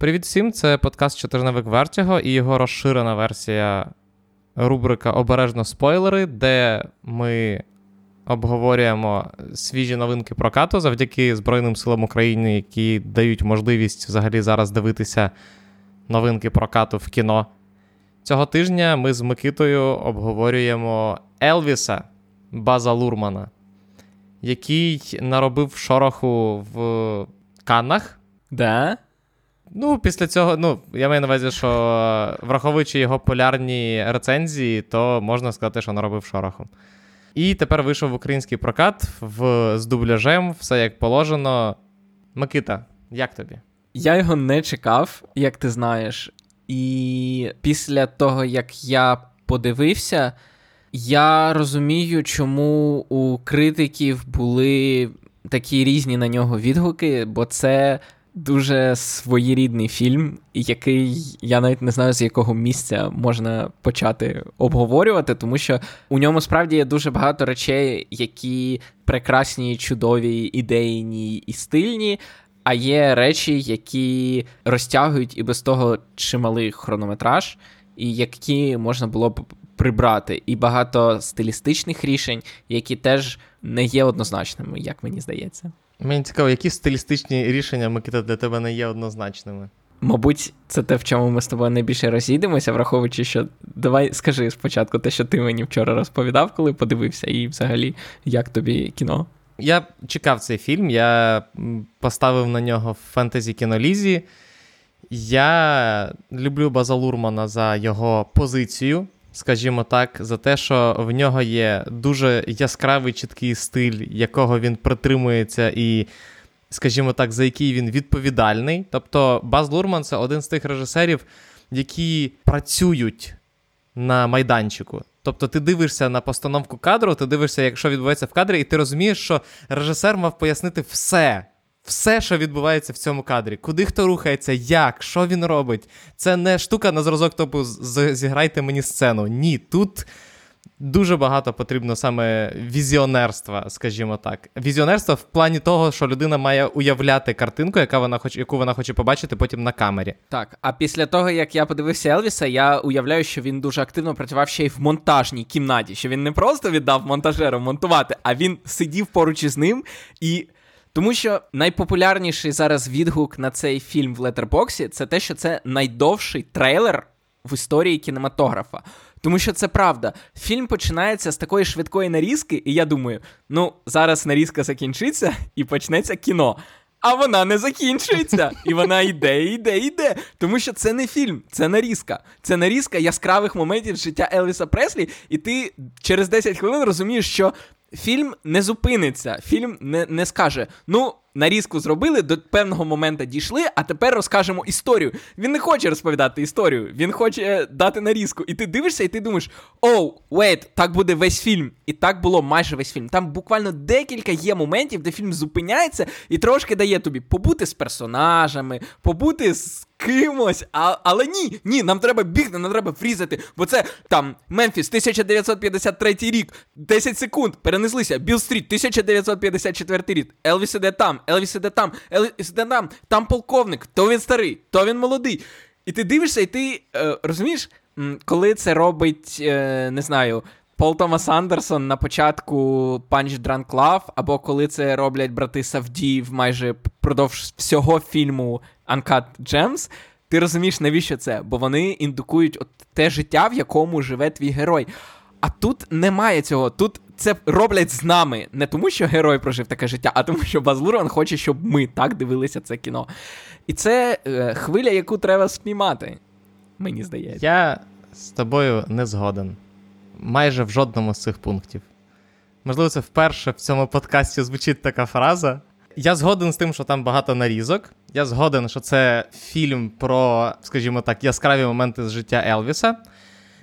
Привіт всім! Це подкаст Чотирневик Вертіго і його розширена версія рубрика Обережно спойлери, де ми обговорюємо свіжі новинки прокату завдяки Збройним силам України, які дають можливість взагалі зараз дивитися новинки прокату в кіно. Цього тижня ми з Микитою обговорюємо Елвіса База Лурмана, який наробив шороху в Каннах. Да? Ну, після цього, ну, я маю на увазі, що враховуючи його полярні рецензії, то можна сказати, що наробив шороху. І тепер вийшов український прокат в, з дубляжем, все як положено. Микита, як тобі? Я його не чекав, як ти знаєш. І після того, як я подивився, я розумію, чому у критиків були такі різні на нього відгуки, бо це дуже своєрідний фільм, який я навіть не знаю, з якого місця можна почати обговорювати, тому що у ньому справді є дуже багато речей, які прекрасні, чудові, ідейні і стильні. А є речі, які розтягують і без того чималий хронометраж, і які можна було б прибрати, і багато стилістичних рішень, які теж не є однозначними, як мені здається. Мені цікаво, які стилістичні рішення Микита для тебе не є однозначними. Мабуть, це те, в чому ми з тобою найбільше розійдемося, враховуючи, що давай скажи спочатку те, що ти мені вчора розповідав, коли подивився, і взагалі як тобі кіно. Я чекав цей фільм, я поставив на нього в фентезі кінолізі. Я люблю База Лурмана за його позицію, скажімо так, за те, що в нього є дуже яскравий чіткий стиль, якого він притримується, і, скажімо так, за який він відповідальний. Тобто, Баз Лурман це один з тих режисерів, які працюють на майданчику. Тобто ти дивишся на постановку кадру, ти дивишся, якщо відбувається в кадрі, і ти розумієш, що режисер мав пояснити все. Все, що відбувається в цьому кадрі, куди хто рухається, як, що він робить. Це не штука на зразок типу зіграйте мені сцену. Ні, тут дуже багато потрібно саме візіонерства, скажімо так. Візіонерства в плані того, що людина має уявляти картинку, яка вона хоче, яку вона хоче побачити потім на камері. Так, а після того, як я подивився Елвіса, я уявляю, що він дуже активно працював ще й в монтажній кімнаті, що він не просто віддав монтажеру монтувати, а він сидів поруч із ним і. Тому що найпопулярніший зараз відгук на цей фільм в Летербоксі це те, що це найдовший трейлер в історії кінематографа. Тому що це правда. Фільм починається з такої швидкої нарізки, і я думаю, ну зараз нарізка закінчиться і почнеться кіно. А вона не закінчується, і вона йде, йде, йде. Тому що це не фільм, це нарізка. Це нарізка яскравих моментів життя Елвіса Преслі, і ти через 10 хвилин розумієш, що фільм не зупиниться, фільм не не скаже: ну, нарізку зробили, до певного моменту дійшли, а тепер розкажемо історію. Він не хоче розповідати історію, він хоче дати нарізку. І ти дивишся, і ти думаєш: oh, wait, так буде весь фільм. І так було майже весь фільм. Там буквально декілька є моментів, де фільм зупиняється і трошки дає тобі побути з персонажами, побути з кимось, а, але ні, ні, нам треба бігти, нам треба freeзати, бо це там Мемфіс, 1953 рік, 10 секунд, перенеслися, Beale Street, 1954 рік, Елвіс іде там, Елвіс іде там, Елвіс іде там, там полковник, то він старий, то він молодий. І ти дивишся, і ти е, розумієш, коли це робить, е, не знаю. Пол Томас Андерсон на початку Punch Drunk Love, або коли це роблять брати Савдіїв майже впродовж всього фільму Uncut Gems, ти розумієш, навіщо це? Бо вони індукують от те життя, в якому живе твій герой. А тут немає цього. Тут це роблять з нами. Не тому, що герой прожив таке життя, а тому, що Баз хоче, щоб ми так дивилися це кіно. І це е, хвиля, яку треба спіймати. Мені здається. Я з тобою не згоден. Майже в жодному з цих пунктів. Можливо, це вперше в цьому подкасті звучить така фраза. Я згоден з тим, що там багато нарізок. Я згоден, що це фільм про, скажімо так, яскраві моменти з життя Елвіса.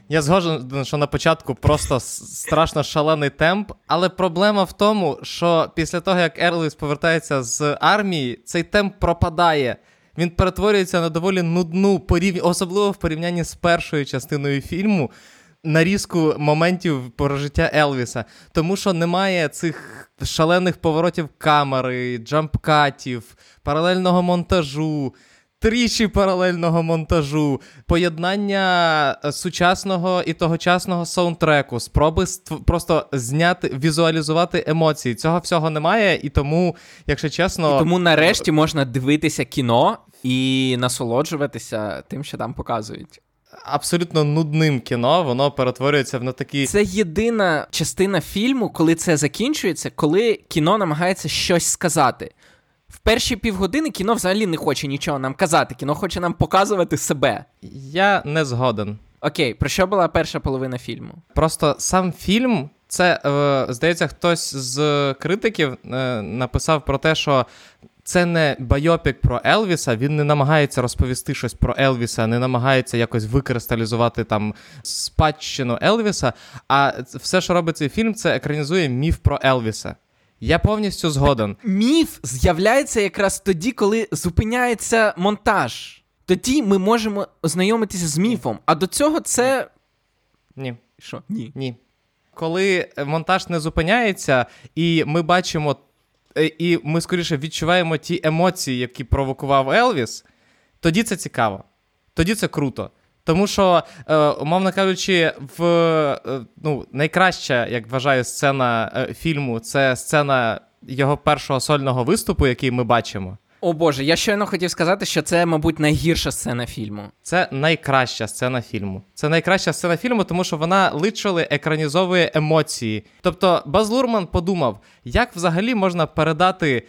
Я згоден, що на початку просто страшно шалений темп, але проблема в тому, що після того, як Елвіс повертається з армії, цей темп пропадає. Він перетворюється на доволі нудну, порів... особливо в порівнянні з першою частиною фільму нарізку моментів про життя Елвіса, тому що немає цих шалених поворотів камери, джампкатів, паралельного монтажу. Тричі паралельного монтажу, поєднання е, сучасного і тогочасного саундтреку, спроби ств... просто зняти, візуалізувати емоції. Цього всього немає, і тому, якщо чесно, І тому нарешті можна дивитися кіно і насолоджуватися тим, що там показують. Абсолютно нудним кіно, воно перетворюється в на такі. Це єдина частина фільму, коли це закінчується, коли кіно намагається щось сказати. Перші півгодини кіно взагалі не хоче нічого нам казати, кіно хоче нам показувати себе. Я не згоден. Окей, про що була перша половина фільму? Просто сам фільм, це, е, здається, хтось з критиків е, написав про те, що це не байопік про Елвіса, він не намагається розповісти щось про Елвіса, не намагається якось викристалізувати там спадщину Елвіса. А все, що робить цей фільм, це екранізує міф про Елвіса. Я повністю згоден. Міф з'являється якраз тоді, коли зупиняється монтаж. Тоді ми можемо ознайомитися з міфом. А до цього це. Ні. Що? Ні. Ні. Коли монтаж не зупиняється, і ми бачимо, е, і ми скоріше відчуваємо ті емоції, які провокував Елвіс, тоді це цікаво. Тоді це круто. Тому що, е, умовно кажучи, в е, ну, найкраща, як вважаю, сцена е, фільму це сцена його першого сольного виступу, який ми бачимо. О Боже, я щойно хотів сказати, що це, мабуть, найгірша сцена фільму. Це найкраща сцена фільму. Це найкраща сцена фільму, тому що вона личили екранізовує емоції. Тобто Баз Лурман подумав, як взагалі можна передати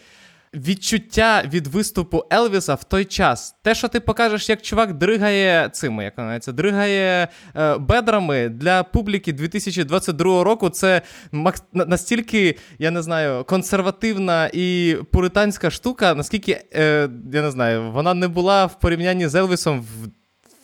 відчуття від виступу Елвіса в той час. Те, що ти покажеш, як чувак дригає цими, як називається, дригає е, бедрами для публіки 2022 року, це мак- настільки, я не знаю, консервативна і пуританська штука, наскільки, е, я не знаю, вона не була в порівнянні з Елвісом в,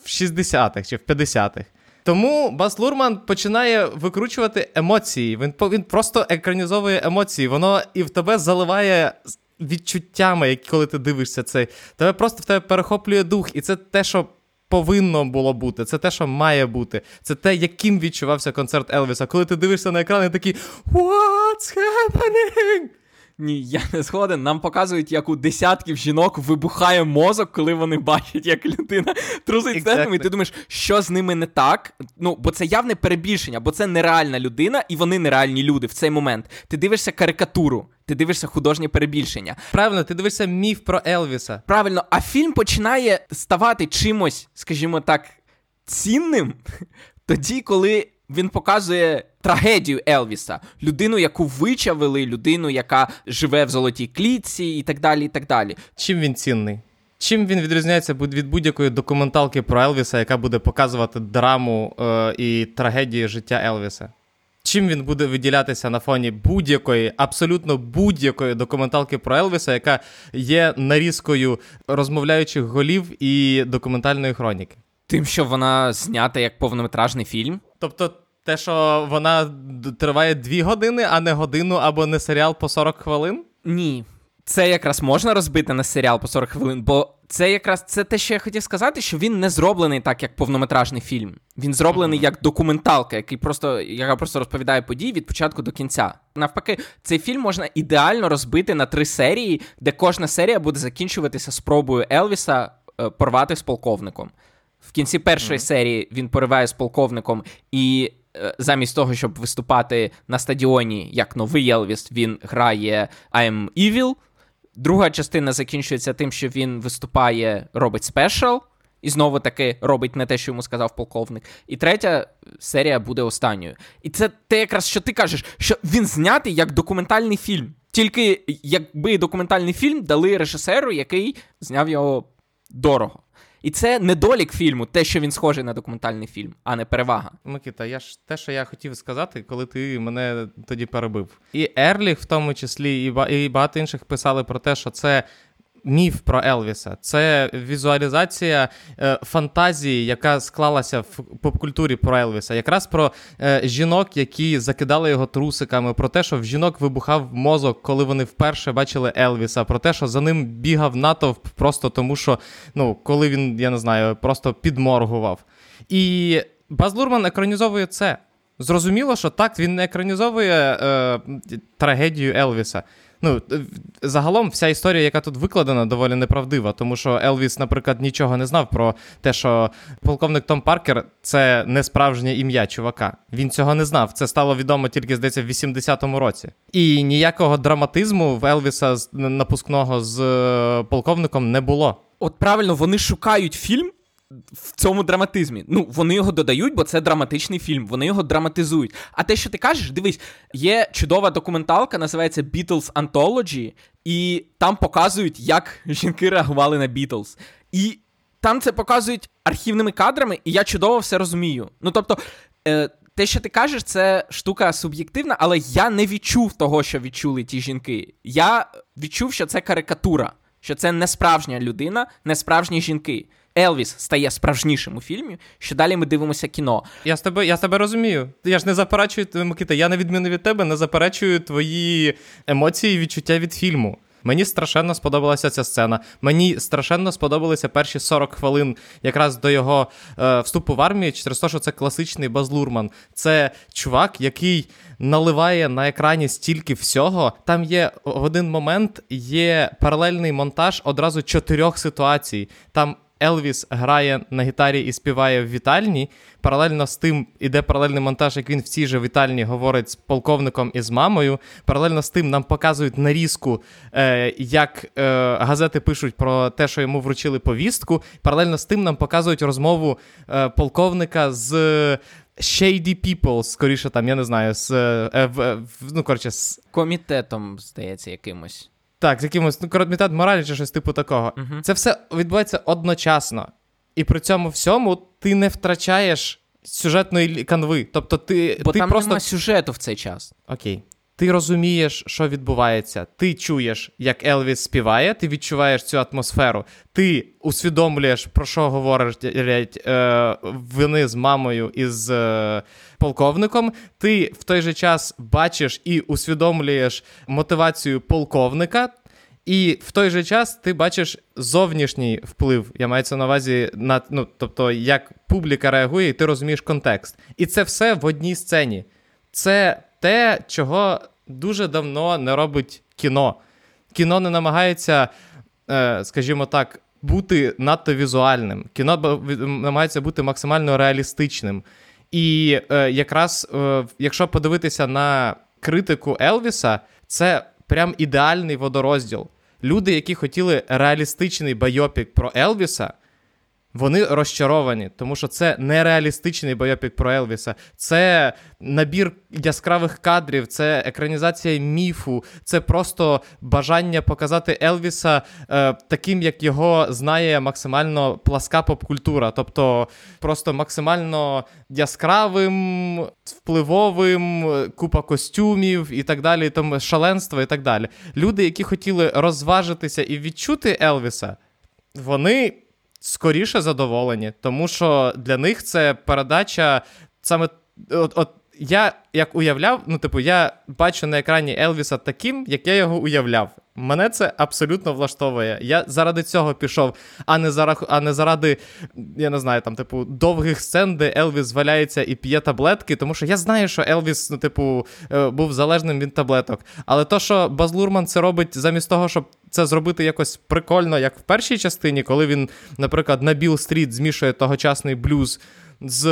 в 60-х чи в 50-х. Тому Бас Лурман починає викручувати емоції. Він він просто екранізовує емоції. Воно і в тебе заливає відчуттями, які коли ти дивишся це. Тебе просто в тебе перехоплює дух, і це те, що повинно було бути. Це те, що має бути. Це те, яким відчувався концерт Елвіса. Коли ти дивишся на екран і такий What's happening? Ні, я не згоден. Нам показують, як у десятків жінок вибухає мозок, коли вони бачать, як людина трусить exactly. і ти думаєш, що з ними не так. Ну, бо це явне перебільшення, бо це нереальна людина, і вони нереальні люди в цей момент. Ти дивишся карикатуру, ти дивишся художнє перебільшення. Правильно, ти дивишся міф про Елвіса. Правильно, а фільм починає ставати чимось, скажімо так, цінним тоді, коли він показує трагедію Елвіса, людину, яку вичавили, людину, яка живе в золотій клітці, і так далі. і так далі. Чим він цінний? Чим він відрізняється від будь-якої документалки про Елвіса, яка буде показувати драму е, і трагедію життя Елвіса? Чим він буде виділятися на фоні будь-якої, абсолютно будь-якої документалки про Елвіса, яка є нарізкою розмовляючих голів і документальної хроніки? Тим, що вона знята як повнометражний фільм. Тобто, те, що вона триває дві години, а не годину або не серіал по 40 хвилин? Ні. Це якраз можна розбити на серіал по 40 хвилин, бо це якраз це те, що я хотів сказати, що він не зроблений так, як повнометражний фільм. Він зроблений mm-hmm. як документалка, який просто, яка просто розповідає події від початку до кінця. Навпаки, цей фільм можна ідеально розбити на три серії, де кожна серія буде закінчуватися спробою Елвіса е, порвати з полковником. В кінці першої mm-hmm. серії він пориває з полковником, і е, замість того, щоб виступати на стадіоні як новий Елвіс, він грає I'm Evil. Друга частина закінчується тим, що він виступає, робить спешл, і знову таки робить не те, що йому сказав полковник. І третя серія буде останньою. І це те, якраз що ти кажеш, що він знятий як документальний фільм. Тільки якби документальний фільм дали режисеру, який зняв його дорого. І це недолік фільму, те, що він схожий на документальний фільм, а не перевага. Микита, я ж те, що я хотів сказати, коли ти мене тоді перебив. І Ерліх, в тому числі, і багато інших писали про те, що це міф про Елвіса. Це візуалізація е, фантазії, яка склалася в попкультурі про Елвіса. Якраз про е, жінок, які закидали його трусиками, про те, що в жінок вибухав мозок, коли вони вперше бачили Елвіса, про те, що за ним бігав натовп, просто тому що, ну, коли він, я не знаю, просто підморгував. І Баз Лурман екранізовує це. Зрозуміло, що так, він не екранізовує е, трагедію Елвіса. Ну, загалом вся історія, яка тут викладена, доволі неправдива, тому що Елвіс, наприклад, нічого не знав про те, що полковник Том Паркер це не справжнє ім'я чувака. Він цього не знав. Це стало відомо тільки, здається, в 80-му році. І ніякого драматизму в Елвіса напускного з е, полковником не було. От правильно, вони шукають фільм, в цьому драматизмі. Ну, вони його додають, бо це драматичний фільм, вони його драматизують. А те, що ти кажеш, дивись, є чудова документалка, називається Beatles Anthology, і там показують, як жінки реагували на Beatles. І там це показують архівними кадрами, і я чудово все розумію. Ну тобто. Е, те, що ти кажеш, це штука суб'єктивна, але я не відчув того, що відчули ті жінки. Я відчув, що це карикатура, що це не справжня людина, не справжні жінки. Елвіс стає справжнішим у фільмі, що далі ми дивимося кіно. Я з тебе я з тебе розумію. Я ж не заперечую Микита, я на відміну від тебе не заперечую твої емоції і відчуття від фільму. Мені страшенно сподобалася ця сцена. Мені страшенно сподобалися перші 40 хвилин якраз до його е, вступу в армію, через те, що це класичний Базлурман. Це чувак, який наливає на екрані стільки всього. Там є в один момент є паралельний монтаж одразу чотирьох ситуацій. Там Елвіс грає на гітарі і співає в вітальні. Паралельно з тим іде паралельний монтаж, як він в цій же вітальні говорить з полковником і з мамою. Паралельно з тим нам показують нарізку, е, як е, газети пишуть про те, що йому вручили повістку. Паралельно з тим нам показують розмову е, полковника з. Shady People, скоріше там, я не знаю, з е, ну, коротше, з комітетом, здається, якимось. Так, з якимось ну, короткомітет моралі чи щось типу такого. Угу. Це все відбувається одночасно. І при цьому всьому ти не втрачаєш сюжетної канви. Тобто ти Бо ти там просто... нема сюжету в цей час. Окей. Ти розумієш, що відбувається. Ти чуєш, як Елвіс співає, ти відчуваєш цю атмосферу. Ти усвідомлюєш, про що говорять е, вони з мамою і з е, полковником. Ти в той же час бачиш і усвідомлюєш мотивацію полковника. І в той же час ти бачиш зовнішній вплив. Я маю це на увазі на ну, тобто, як публіка реагує, і ти розумієш контекст. І це все в одній сцені. Це те, чого дуже давно не робить кіно. Кіно не намагається, е, скажімо так, бути надто візуальним. Кіно намагається бути максимально реалістичним. І е, якраз, е, якщо подивитися на критику Елвіса, це прям ідеальний водорозділ. Люди, які хотіли реалістичний байопік про Елвіса, вони розчаровані, тому що це нереалістичний байопік про Елвіса, це набір яскравих кадрів, це екранізація міфу, це просто бажання показати Елвіса е, таким, як його знає максимально пласка поп-культура. Тобто просто максимально яскравим, впливовим, купа костюмів і так далі, тому шаленство і так далі. Люди, які хотіли розважитися і відчути Елвіса, вони скоріше задоволені, тому що для них це передача саме. От, от я як уявляв, ну, типу, я бачу на екрані Елвіса таким, як я його уявляв. Мене це абсолютно влаштовує. Я заради цього пішов, а не заради, а не заради, я не знаю, там, типу, довгих сцен, де Елвіс зваляється і п'є таблетки, тому що я знаю, що Елвіс, ну, типу, е, був залежним від таблеток. Але то, що Баз Лурман це робить замість того, щоб це зробити якось прикольно, як в першій частині, коли він, наприклад, на Beale Street змішує тогочасний блюз з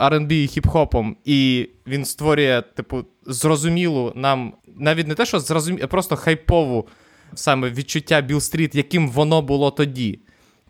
R&B і хіп-хопом, і він створює, типу, зрозумілу нам навіть не те, що зрозуміло, а просто хайпову саме відчуття Beale Street, яким воно було тоді.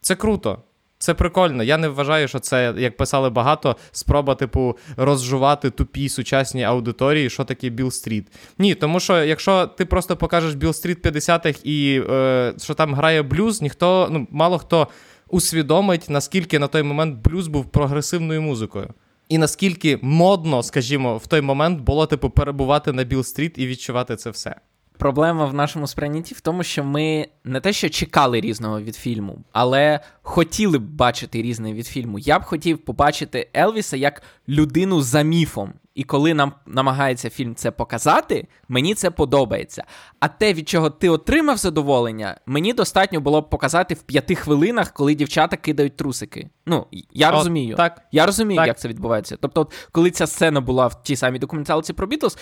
Це круто. Це прикольно. Я не вважаю, що це, як писали багато, спроба, типу, розжувати тупі сучасні аудиторії, що таке Beale Street. Ні, тому що якщо ти просто покажеш Beale Street 50-х і е, що там грає блюз, ніхто, ну, мало хто усвідомить, наскільки на той момент блюз був прогресивною музикою. І наскільки модно, скажімо, в той момент було типу перебувати на Beale Street і відчувати це все. Проблема в нашому сприйнятті в тому, що ми не те, що чекали різного від фільму, але хотіли б бачити різне від фільму. Я б хотів побачити Елвіса як людину за міфом. І коли нам намагається фільм це показати, мені це подобається. А те, від чого ти отримав задоволення, мені достатньо було б показати в п'яти хвилинах, коли дівчата кидають трусики. Ну, я О, розумію. Так. Я розумію, так. як це відбувається. Тобто, коли ця сцена була в тій самій документалці про Бітлз,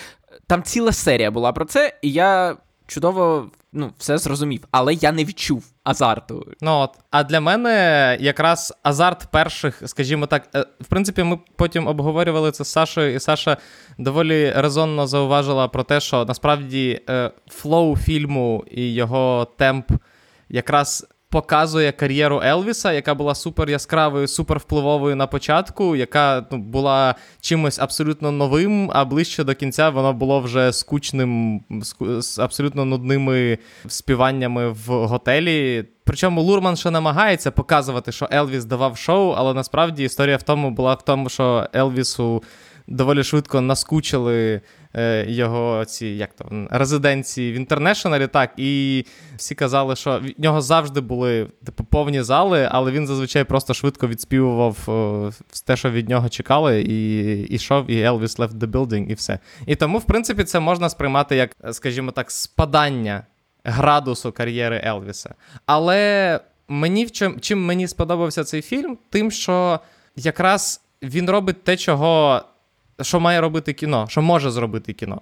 там ціла серія була про це, і я чудово ну, все зрозумів, але я не відчув азарту. Ну от. А для мене якраз азарт перших, скажімо так, е, в принципі, ми потім обговорювали це з Сашою, і Саша доволі резонно зауважила про те, що насправді е, флоу фільму і його темп якраз показує кар'єру Елвіса, яка була супер яскравою, супер впливовою на початку, яка ну, була чимось абсолютно новим, а ближче до кінця воно було вже скучним, з абсолютно нудними співаннями в готелі. Причому Лурман ще намагається показувати, що Елвіс давав шоу, але насправді історія в тому була в тому, що Елвісу доволі швидко наскучили е, його ці як то, резиденції в інтернешналі. Так, і всі казали, що в нього завжди були типу, повні зали, але він зазвичай просто швидко відспівував е, те, що від нього чекали, і ішов, і Елвіс left the building, і все. І тому, в принципі, це можна сприймати як, скажімо так, спадання градусу кар'єри Елвіса. Але мені в чим, чим мені сподобався цей фільм, тим, що якраз він робить те, чого що має робити кіно, що може зробити кіно.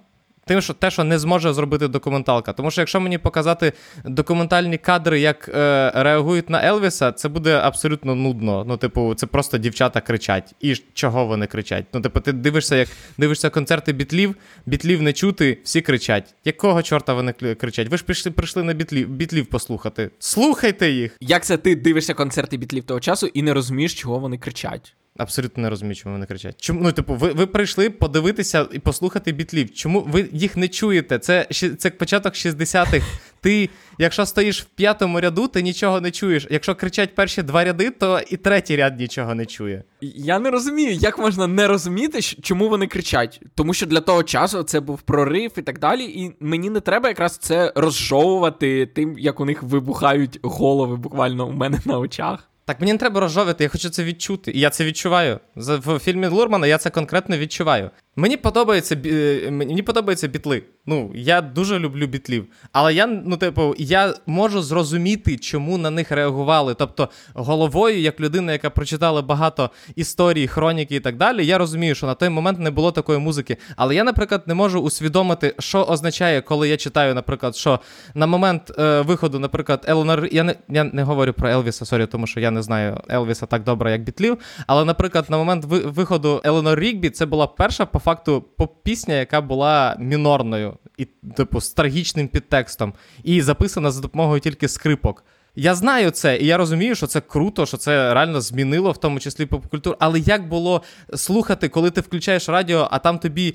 Тим, що те, що не зможе зробити документалка. Тому що якщо мені показати документальні кадри, як е, реагують на Елвіса, це буде абсолютно нудно. Ну, типу, це просто дівчата кричать. І чого вони кричать? Ну, типу, ти дивишся, як дивишся концерти бітлів, бітлів не чути, всі кричать. Якого чорта вони кричать? Ви ж прийшли прийшли на бітлів бітлів послухати. Слухайте їх! Як це ти дивишся концерти бітлів того часу і не розумієш, чого вони кричать? Абсолютно не розумію, чому вони кричать. Чому ну, типу, ви ви прийшли подивитися і послухати бітлів? Чому ви їх не чуєте? Це це початок 60-х. Ти, якщо стоїш в п'ятому ряду, ти нічого не чуєш. Якщо кричать перші два ряди, то і третій ряд нічого не чує. Я не розумію, як можна не розуміти, чому вони кричать. Тому що для того часу це був прорив і так далі. І мені не треба якраз це розжовувати тим, як у них вибухають голови буквально у мене на очах. Так мені не треба розжовити, я хочу це відчути. І я це відчуваю. В фільмі Лурмана я це конкретно відчуваю. Мені подобається е, мені подобаються бітли. Ну, я дуже люблю бітлів. Але я, ну, типу, я можу зрозуміти, чому на них реагували. Тобто, головою, як людина, яка прочитала багато історій, хроніки і так далі, я розумію, що на той момент не було такої музики. Але я, наприклад, не можу усвідомити, що означає, коли я читаю, наприклад, що на момент е, виходу, наприклад, Eleanor. Я не я не говорю про Елвіса, sorry, тому що я не знаю Елвіса так добре, як бітлів. Але, наприклад, на момент виходу Еленор Рігбі це була перша по факту поп-пісня, яка була мінорною і, типу, з трагічним підтекстом, і записана за допомогою тільки скрипок. Я знаю це, і я розумію, що це круто, що це реально змінило, в тому числі поп-культуру. Але як було слухати, коли ти включаєш радіо, а там тобі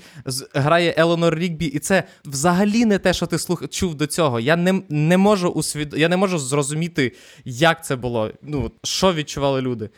грає Еленор Рігбі, і це взагалі не те, що ти слух... чув до цього. Я не не можу усвід... я не можу зрозуміти, як це було. Ну, що відчували люди.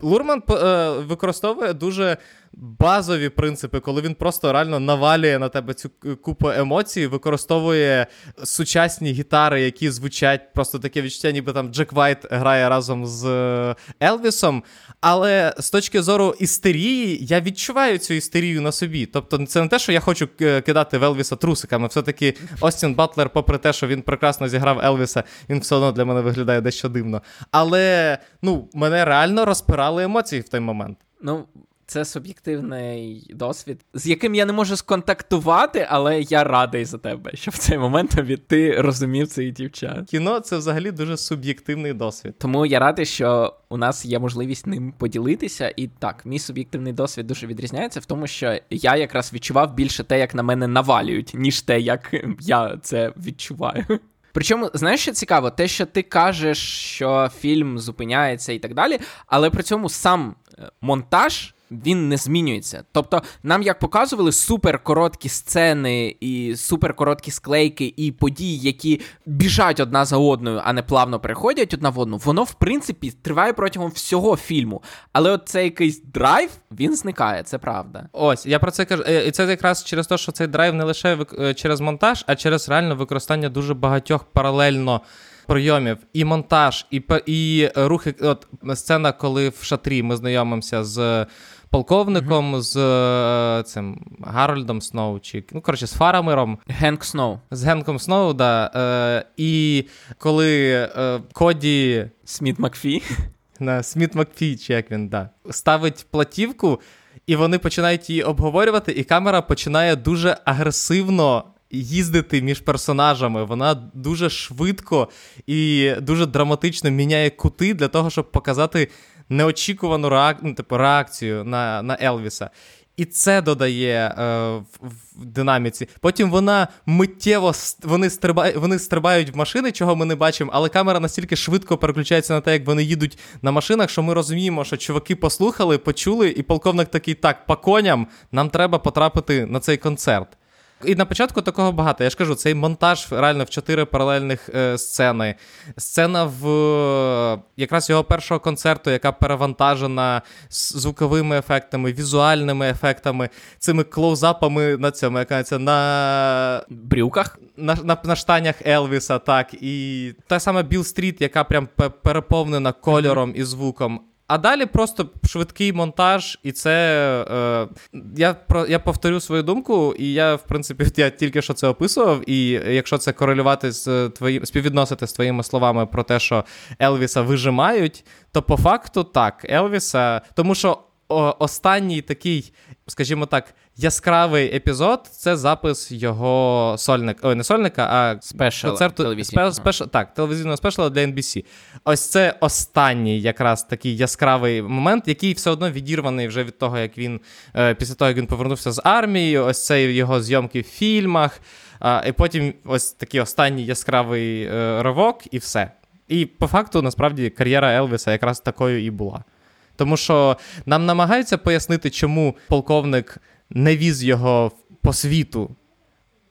Лурман е, використовує дуже базові принципи, коли він просто реально навалює на тебе цю купу емоцій, використовує сучасні гітари, які звучать просто таке відчуття, ніби там Джек Вайт грає разом з е, Елвісом. Але з точки зору істерії, я відчуваю цю істерію на собі. Тобто, це не те, що я хочу кидати в Елвіса трусиками. Все-таки Остін Батлер, попри те, що він прекрасно зіграв Елвіса, він все одно для мене виглядає дещо дивно. Але ну, мене реально розпирали емоції в той момент. Ну, це суб'єктивний досвід, з яким я не можу сконтактувати, але я радий за тебе, що в цей момент тобі ти розумів цей дівчат. Кіно це взагалі дуже суб'єктивний досвід. Тому я радий, що у нас є можливість ним поділитися. І так, мій суб'єктивний досвід дуже відрізняється в тому, що я якраз відчував більше те, як на мене навалюють, ніж те, як я це відчуваю. Причому, знаєш, що цікаво, те, що ти кажеш, що фільм зупиняється і так далі, але при цьому сам е, монтаж він не змінюється. Тобто, нам як показували суперкороткі сцени і суперкороткі склейки і події, які біжать одна за одною, а не плавно переходять одна в одну, воно в принципі триває протягом всього фільму. Але от цей якийсь драйв він зникає, це правда. Ось я про це кажу. Е, і це якраз через те, що цей драйв не лише е, через монтаж, а через реальне використання дуже багатьох паралельно прийомів, і монтаж, і і рухи. От сцена, коли в шатрі ми знайомимося з полковником, mm-hmm. з е, цим Гарольдом Сноу, чи ну коротше, з Фарамером. Генк Сноу. З Генком Сноу, да. Е, І коли е, Коді. Сміт Макфі. На Сміт Макфі, чи як він, да, ставить платівку, і вони починають її обговорювати, і камера починає дуже агресивно їздити між персонажами. Вона дуже швидко і дуже драматично міняє кути для того, щоб показати неочікувану реак... ну, типу, реакцію на на Елвіса. І це додає е, в, в динаміці. Потім вона миттєво вони стрибають, вони стрибають в машини, чого ми не бачимо, але камера настільки швидко переключається на те, як вони їдуть на машинах, що ми розуміємо, що чуваки послухали, почули, і полковник такий: так, по коням нам треба потрапити на цей концерт. І на початку такого багато. Я ж кажу, цей монтаж реально в чотири паралельних е, сцени. Сцена в якраз його першого концерту, яка перевантажена звуковими ефектами, візуальними ефектами, цими клоузапами на цьому, яка це на брюках. На, на на, штанях Елвіса, так. І та сама Біл Стріт, яка прям переповнена кольором і звуком. А далі просто швидкий монтаж, і це е, я про я повторю свою думку, і я, в принципі, я тільки що це описував. І якщо це корелювати з твоїм співвідносити з твоїми словами про те, що Елвіса вижимають, то по факту так, Елвіса, тому що останній такий, скажімо так, яскравий епізод це запис його сольника, ой, не сольника, а спешл, концерту спе, спешл, так, телевізійного спешла для NBC. Ось це останній якраз такий яскравий момент, який все одно відірваний вже від того, як він е, після того, як він повернувся з армії, ось це його зйомки в фільмах. А, І потім ось такий останній яскравий е, ривок, і все. І по факту, насправді, кар'єра Елвіса якраз такою і була. Тому що нам намагаються пояснити, чому полковник не віз його по світу.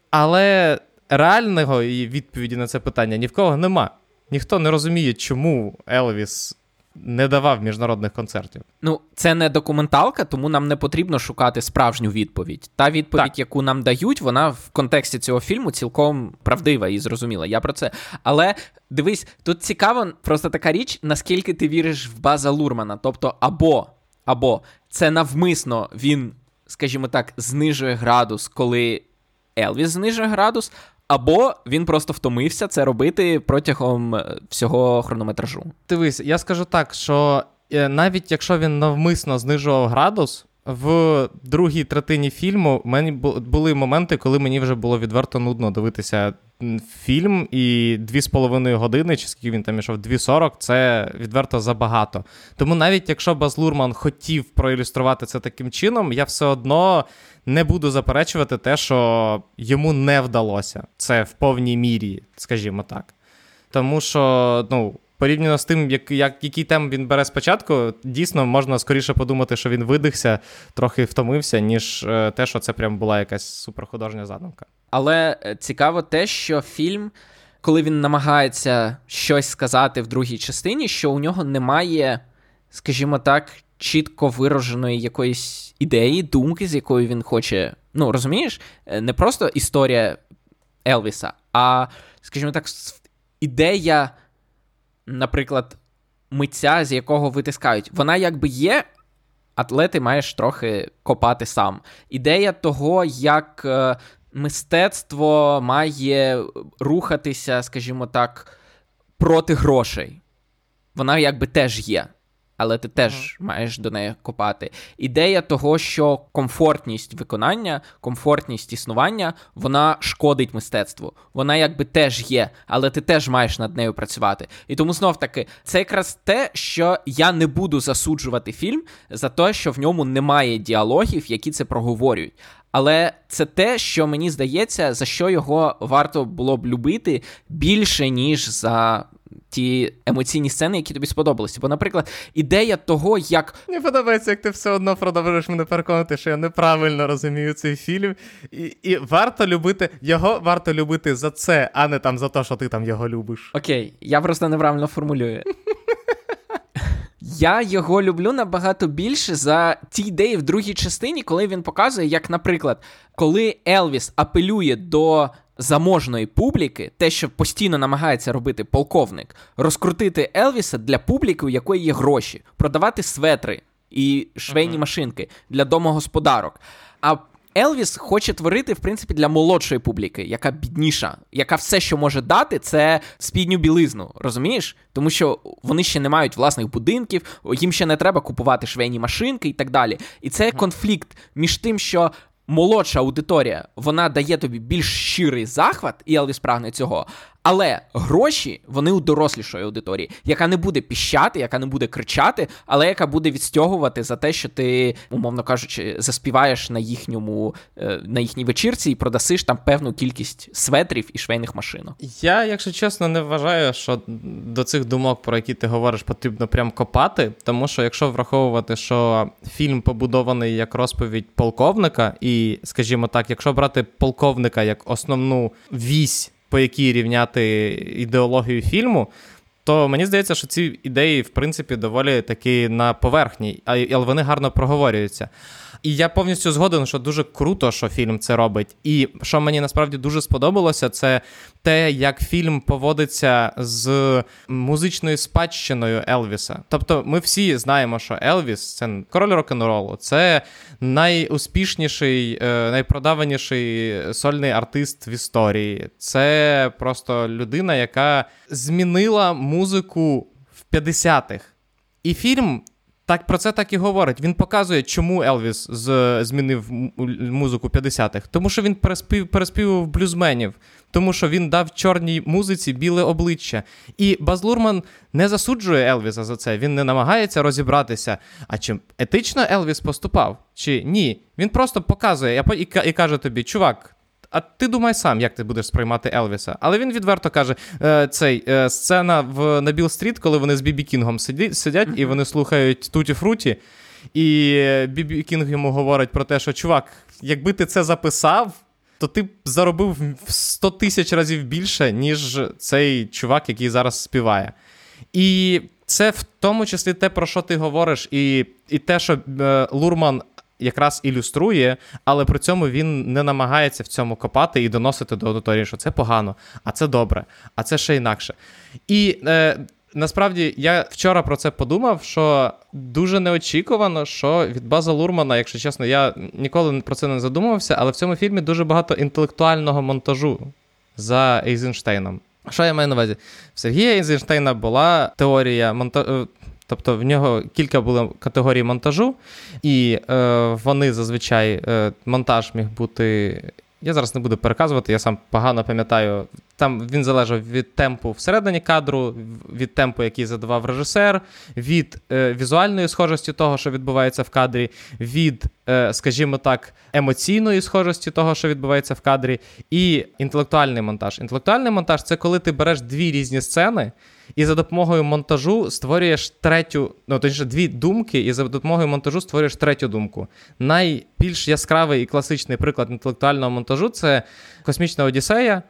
Але реального відповіді на це питання ні в кого нема. Ніхто не розуміє, чому Елвіс не давав міжнародних концертів. Ну, це не документалка, тому нам не потрібно шукати справжню відповідь. Та відповідь, так. яку нам дають, вона в контексті цього фільму цілком правдива і зрозуміла. Я про це. Але дивись, тут цікаво просто така річ, наскільки ти віриш в База Лурмана. Тобто, або, або це навмисно він, скажімо так, знижує градус, коли Елвіс знижує градус. Або він просто втомився це робити протягом е, всього хронометражу. Дивись, я скажу так, що е, навіть якщо він навмисно знижував градус, в другій третині фільму в мене були моменти, коли мені вже було відверто нудно дивитися фільм, і дві з половиною години, чи скільки він там ішов, 2.40, це відверто забагато. Тому навіть якщо Баз Лурман хотів проілюструвати це таким чином, я все одно не буду заперечувати те, що йому не вдалося це в повній мірі, скажімо так. Тому що, ну. Порівняно з тим, як, як, який тем він бере спочатку, дійсно можна скоріше подумати, що він видихся, трохи втомився, ніж е, те, що це прям була якась суперхудожня задумка. Але е, цікаво те, що фільм, коли він намагається щось сказати в другій частині, що у нього немає, скажімо так, чітко вираженої якоїсь ідеї, думки, з якою він хоче. Ну, розумієш, е, не просто історія Елвіса, а, скажімо так, ідея, наприклад, митця, з якого витискають. Вона якби є. Але ти маєш трохи копати сам. Ідея того, як е, мистецтво має рухатися, скажімо так, проти грошей. Вона якби теж є. Але ти теж mm-hmm. маєш до неї копати. Ідея того, що комфортність виконання, комфортність існування, вона шкодить мистецтву. Вона якби теж є, але ти теж маєш над нею працювати. І тому знов таки, це якраз те, що я не буду засуджувати фільм за те, що в ньому немає діалогів, які це проговорюють. Але це те, що мені здається, за що його варто було б любити більше, ніж за. Ті емоційні сцени, які тобі сподобалися. Бо, наприклад, ідея того, як. Мені подобається, як ти все одно продовжуєш мене переконати, що я неправильно розумію цей фільм. І і варто любити його варто любити за це, а не там за те, що ти там його любиш. Окей, я просто неправильно формулюю. Я його люблю набагато більше за ті ідеї в другій частині, коли він показує, як, наприклад, коли Елвіс апелює до заможної публіки, те, що постійно намагається робити полковник, розкрутити Елвіса для публіки, у якої є гроші, продавати светри і швейні uh-huh. машинки для домогосподарок. А Елвіс хоче творити, в принципі, для молодшої публіки, яка бідніша, яка все, що може дати, це спідню білизну. Розумієш? Тому що вони ще не мають власних будинків, їм ще не треба купувати швейні машинки і так далі. І це конфлікт між тим, що молодша аудиторія, вона дає тобі більш щирий захват, і Елвіс прагне цього. Але гроші вони у дорослішої аудиторії, яка не буде піщати, яка не буде кричати, але яка буде відстягувати за те, що ти, умовно кажучи, заспіваєш на їхньому е, на їхній вечірці і продасиш там певну кількість светрів і швейних машинок. Я, якщо чесно, не вважаю, що до цих думок, про які ти говориш, потрібно прям копати. Тому що, якщо враховувати, що фільм побудований як розповідь полковника, і, скажімо так, якщо брати полковника як основну вісь по якій рівняти ідеологію фільму, то мені здається, що ці ідеї, в принципі, доволі такі на поверхні, але вони гарно проговорюються. І я повністю згоден, що дуже круто, що фільм це робить. І що мені насправді дуже сподобалося, це те, як фільм поводиться з музичною спадщиною Елвіса. Тобто, ми всі знаємо, що Елвіс це король рок-н-ролу, це найуспішніший, е, найпродаваніший сольний артист в історії. Це просто людина, яка змінила музику в 50-х. І фільм так про це так і говорить. Він показує, чому Елвіс з, змінив музику 50-х. Тому що він переспів, переспівав блюзменів, тому що він дав чорній музиці біле обличчя. І Баз Лурман не засуджує Елвіса за це. Він не намагається розібратися. А чи етично Елвіс поступав? Чи ні? Він просто показує і каже тобі, чувак, а ти думай сам, як ти будеш сприймати Елвіса. Але він відверто каже: е, цей е, сцена в на Біл-стріт, коли вони з Бібі Кінгом сидять, сидять і вони слухають Туті Фруті. І Бібі Кінг йому говорить про те, що чувак, якби ти це записав, то ти б заробив в 100 тисяч разів більше, ніж цей чувак, який зараз співає. І це в тому числі те, про що ти говориш, і і те, що е, Лурман якраз ілюструє, але при цьому він не намагається в цьому копати і доносити до аудиторії, що це погано, а це добре, а це ще інакше. І е, насправді я вчора про це подумав, що дуже неочікувано, що від База Лурмана, якщо чесно, я ніколи про це не задумувався, але в цьому фільмі дуже багато інтелектуального монтажу за Ейзенштейном. Що я маю на увазі? В Сергія Ейзенштейна була теорія монтажу. Тобто в нього кілька було категорій монтажу, і е, вони зазвичай е, монтаж міг бути. Я зараз не буду переказувати, я сам погано пам'ятаю. Там він залежав від темпу всередині кадру, від темпу, який задавав режисер, від е, візуальної схожості того, що відбувається в кадрі, від, е, скажімо так, емоційної схожості того, що відбувається в кадрі, і інтелектуальний монтаж. Інтелектуальний монтаж це коли ти береш дві різні сцени і за допомогою монтажу створюєш третю, ну точніше, дві думки, і за допомогою монтажу створюєш третю думку. Найбільш яскравий і класичний приклад інтелектуального монтажу це космічна Одіссея,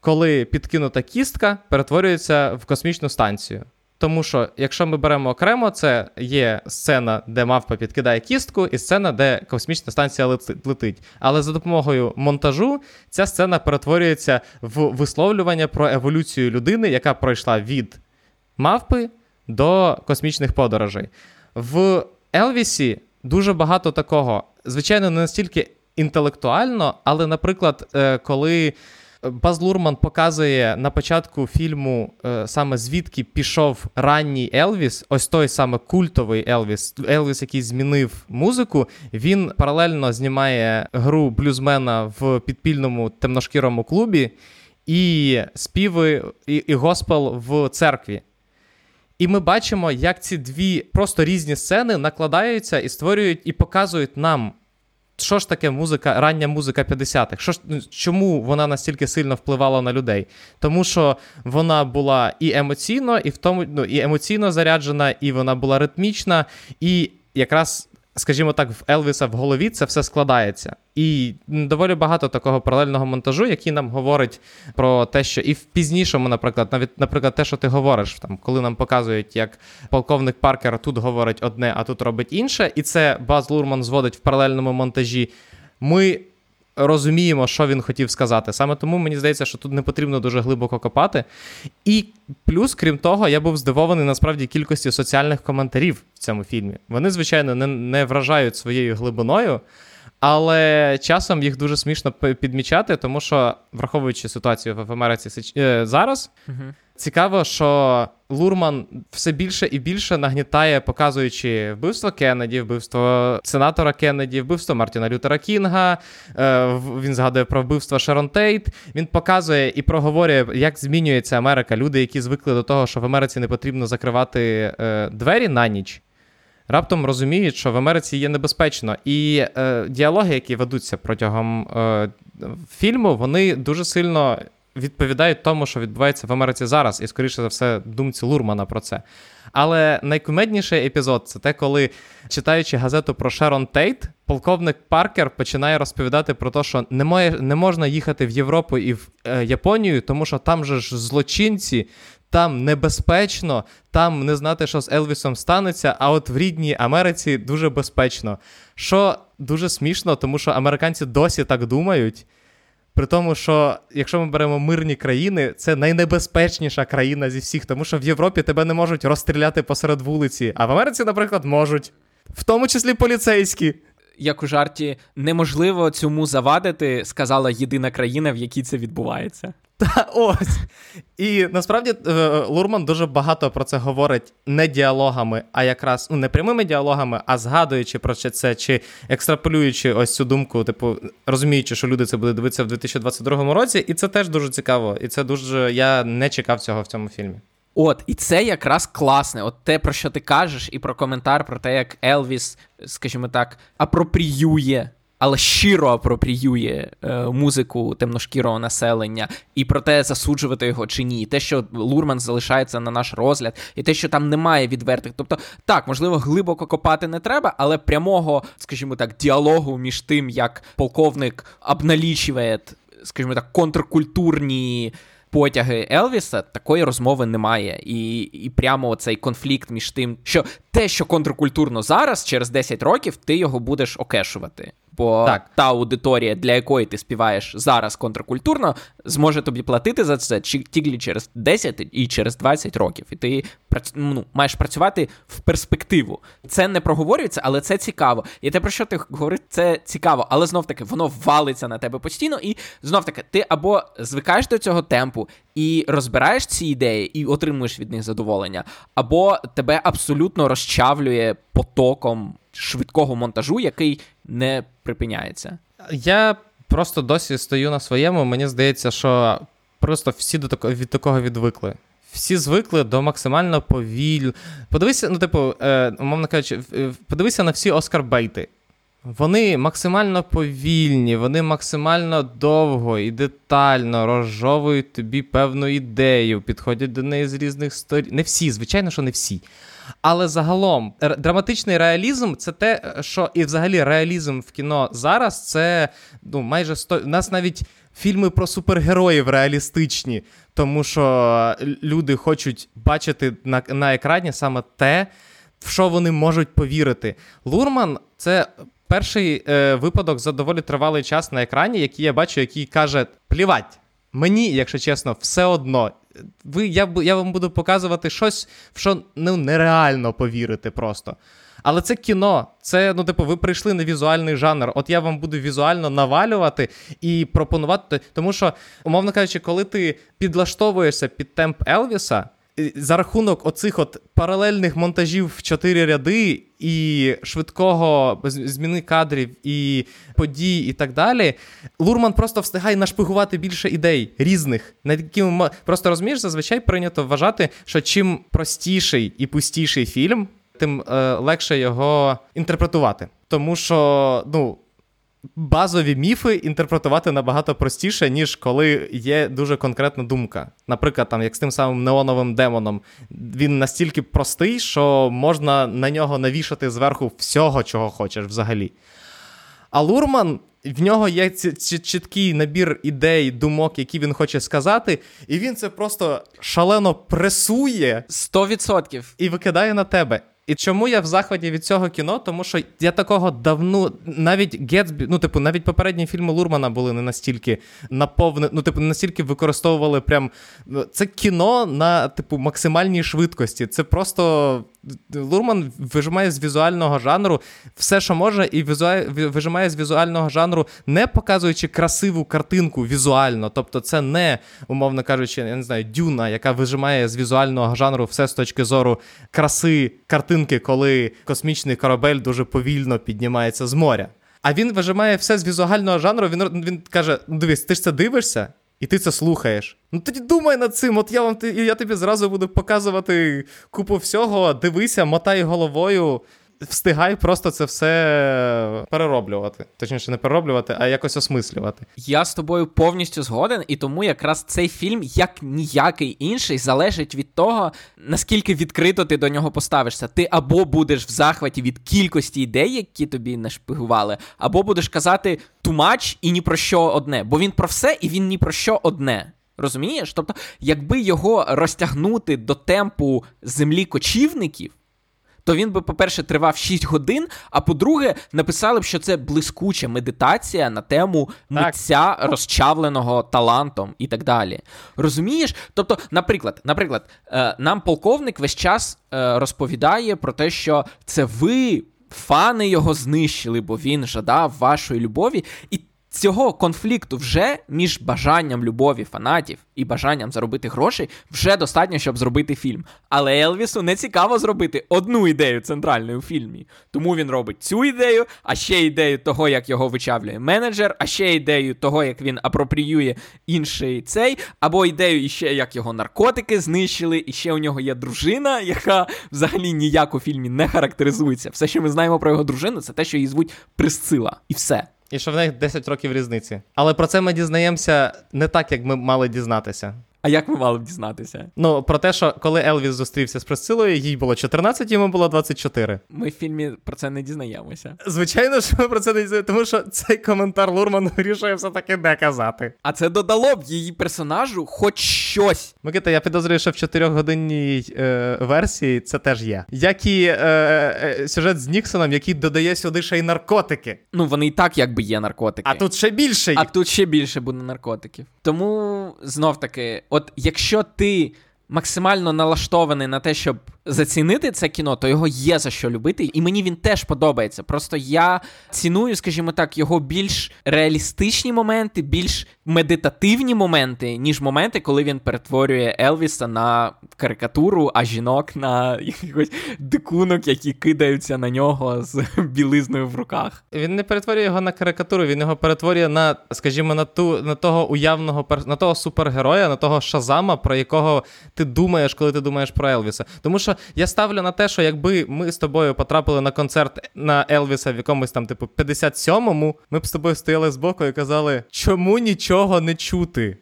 коли підкинута кістка перетворюється в космічну станцію. Тому що, якщо ми беремо окремо, це є сцена, де мавпа підкидає кістку, і сцена, де космічна станція летить. Але за допомогою монтажу ця сцена перетворюється в висловлювання про еволюцію людини, яка пройшла від мавпи до космічних подорожей. В Елвісі дуже багато такого. Звичайно, не настільки інтелектуально, але, наприклад, е, коли. Баз Лурман показує на початку фільму е, саме звідки пішов ранній Елвіс, ось той саме культовий Елвіс, Елвіс, який змінив музику. Він паралельно знімає гру блюзмена в підпільному темношкірому клубі і співи і, і госпел в церкві. І ми бачимо, як ці дві просто різні сцени накладаються і створюють і показують нам що ж таке музика, рання музика 50-х? Що ж, ну, Чому вона настільки сильно впливала на людей? Тому що вона була і емоційно, і в тому ну, і емоційно заряджена, і вона була ритмічна, і якраз скажімо так, в Елвіса в голові це все складається. І доволі багато такого паралельного монтажу, який нам говорить про те, що і в пізнішому, наприклад, навіть, наприклад, те, що ти говориш, там, коли нам показують, як полковник Паркер тут говорить одне, а тут робить інше, і це Баз Лурман зводить в паралельному монтажі. Ми розуміємо, що він хотів сказати. Саме тому мені здається, що тут не потрібно дуже глибоко копати. І плюс, крім того, я був здивований насправді кількості соціальних коментарів в цьому фільмі. Вони, звичайно, не, не вражають своєю глибиною. Але часом їх дуже смішно підмічати, тому що, враховуючи ситуацію в Америці е, зараз, uh-huh. цікаво, що Лурман все більше і більше нагнітає, показуючи вбивство Кеннеді, вбивство сенатора Кеннеді, вбивство Мартіна Лютера Кінга. Е, він згадує про вбивство Шерон Тейт. Він показує і проговорює, як змінюється Америка. Люди, які звикли до того, що в Америці не потрібно закривати е, двері на ніч раптом розуміють, що в Америці є небезпечно. І е, діалоги, які ведуться протягом е, фільму, вони дуже сильно відповідають тому, що відбувається в Америці зараз, і, скоріше за все, думці Лурмана про це. Але найкумедніший епізод це те, коли, читаючи газету про Шерон Тейт, полковник Паркер починає розповідати про те, що не має, не можна їхати в Європу і в е, Японію, тому що там же ж злочинці там небезпечно, там не знати, що з Елвісом станеться, а от в рідній Америці дуже безпечно. Що дуже смішно, тому що американці досі так думають. При тому, що якщо ми беремо мирні країни, це найнебезпечніша країна зі всіх, тому що в Європі тебе не можуть розстріляти посеред вулиці, а в Америці, наприклад, можуть, в тому числі поліцейські. Як у жарті неможливо цьому завадити, сказала єдина країна, в якій це відбувається. Та ось. І насправді е, Лурман дуже багато про це говорить не діалогами, а якраз ну, не прямими діалогами, а згадуючи про це, чи екстраполюючи ось цю думку, типу, розуміючи, що люди це будуть дивитися в 2022 році, і це теж дуже цікаво. І це дуже. Я не чекав цього в цьому фільмі. От, і це якраз класне. От те, про що ти кажеш, і про коментар про те, як Елвіс, скажімо так, апропріює але щиро апропріює е, музику темношкірого населення, і про те, засуджувати його чи ні, те, що Лурман залишається на наш розгляд, і те, що там немає відвертих. Тобто, так, можливо, глибоко копати не треба, але прямого, скажімо так, діалогу між тим, як полковник обналічує, скажімо так, контркультурні потяги Елвіса, такої розмови немає. І і прямо цей конфлікт між тим, що те, що контркультурно зараз, через 10 років, ти його будеш окешувати. Бо так. та аудиторія, для якої ти співаєш зараз контркультурно, зможе тобі платити за це тільки через 10 і через 20 років. І ти ну, маєш працювати в перспективу. Це не проговорюється, але це цікаво. І те, про що ти говориш, це цікаво, але знов таки воно валиться на тебе постійно, і знов таки ти або звикаєш до цього темпу і розбираєш ці ідеї, і отримуєш від них задоволення, або тебе абсолютно розчавлює потоком швидкого монтажу, який не припиняється. Я просто досі стою на своєму. Мені здається, що просто всі до такого від такого відвикли. Всі звикли до максимально повіль. Подивися, ну, типу, е, умовно кажучи, подивися на всі Оскар Бейти. Вони максимально повільні, вони максимально довго і детально розжовують тобі певну ідею, підходять до неї з різних сторін. Не всі, звичайно, що не всі. Але загалом драматичний реалізм це те, що і взагалі реалізм в кіно зараз це ну, майже сто. У нас навіть фільми про супергероїв реалістичні, тому що люди хочуть бачити на, на екрані саме те, в що вони можуть повірити. Лурман це. Перший е, випадок за доволі тривалий час на екрані, який я бачу, який каже: плівать, мені, якщо чесно, все одно ви, я я вам буду показувати щось, в що ну, нереально повірити просто. Але це кіно, це, ну, типу, ви прийшли на візуальний жанр. От я вам буду візуально навалювати і пропонувати. Тому що, умовно кажучи, коли ти підлаштовуєшся під темп Елвіса, за рахунок оцих от паралельних монтажів в чотири ряди і швидкого зміни кадрів і подій, і так далі, Лурман просто встигає нашпигувати більше ідей різних, над якими просто розумієш, зазвичай прийнято вважати, що чим простіший і пустіший фільм, тим е, легше його інтерпретувати. Тому що, ну базові міфи інтерпретувати набагато простіше, ніж коли є дуже конкретна думка. Наприклад, там, як з тим самим неоновим демоном, він настільки простий, що можна на нього навішати зверху всього, чого хочеш взагалі. А Лурман. В нього є чіткий набір ідей, думок, які він хоче сказати, і він це просто шалено пресує 100% і викидає на тебе. І чому я в захваті від цього кіно? Тому що я такого давно, навіть Гетсбі, ну, типу, навіть попередні фільми Лурмана були не настільки наповне, ну, типу, не настільки використовували прям. Це кіно на, типу, максимальній швидкості. Це просто. Лурман вижимає з візуального жанру все, що може, і візуаль... вижимає з візуального жанру, не показуючи красиву картинку візуально. Тобто, це не, умовно кажучи, я не знаю, дюна, яка вижимає з візуального жанру все з точки зору краси картинки, коли космічний корабель дуже повільно піднімається з моря. А він вижимає все з візуального жанру. Він він каже: ну дивись, ти ж це дивишся, і ти це слухаєш. Ну тоді думай над цим. От я вам я тобі зразу буду показувати купу всього. Дивися, мотай головою, встигай просто це все перероблювати. Точніше, не перероблювати, а якось осмислювати. Я з тобою повністю згоден, і тому якраз цей фільм, як ніякий інший, залежить від того, наскільки відкрито ти до нього поставишся. Ти або будеш в захваті від кількості ідей, які тобі нашпигували, або будеш казати тумач і ні про що одне. Бо він про все і він ні про що одне. Розумієш? Тобто, якби його розтягнути до темпу землі кочівників то він би, по-перше, тривав 6 годин. А по-друге, написали б, що це блискуча медитація на тему митця розчавленого талантом і так далі. Розумієш? Тобто, наприклад, наприклад, е, нам полковник весь час е, розповідає про те, що це ви. Фани його знищили, бо він жадав вашої любові, і Цього конфлікту вже між бажанням любові фанатів і бажанням заробити грошей вже достатньо, щоб зробити фільм. Але Елвісу не цікаво зробити одну ідею центральної у фільмі. Тому він робить цю ідею, а ще ідею того, як його вичавлює менеджер, а ще ідею того, як він апропріює інший цей, або ідею іще, як його наркотики знищили, і ще у нього є дружина, яка взагалі ніяк у фільмі не характеризується. Все, що ми знаємо про його дружину, це те, що її звуть Присцила. І все. І що в них 10 років різниці. Але про це ми дізнаємося не так, як ми мали дізнатися. А як ми мали б дізнатися? Ну, про те, що коли Елвіс зустрівся з Присцилою, їй було 14, йому було 24. Ми в фільмі про це не дізнаємося. Звичайно, що ми про це не дізнаємося, тому що цей коментар Лурман вирішує все-таки не казати. А це додало б її персонажу хоч щось. Микита, я підозрюю, що в 4-годинній е, версії це теж є. Як і е, е, сюжет з Ніксоном, який додає сюди ще й наркотики. Ну, вони і так якби є наркотики. А тут ще більше. А тут ще більше буде наркотиків. Тому знов таки от якщо ти максимально налаштований на те, щоб зацінити це кіно, то його є за що любити, і мені він теж подобається. Просто я ціную, скажімо так, його більш реалістичні моменти, більш медитативні моменти, ніж моменти, коли він перетворює Елвіса на карикатуру, а жінок на якихось дикунок, які кидаються на нього з білизною в руках. Він не перетворює його на карикатуру, він його перетворює на, скажімо, на ту на того уявного на того супергероя, на того Шазама, про якого ти думаєш, коли ти думаєш про Елвіса. Тому що я ставлю на те, що якби ми з тобою потрапили на концерт на Елвіса в якомусь там, типу, 57-му, ми б з тобою стояли збоку і казали, чому нічого не чути.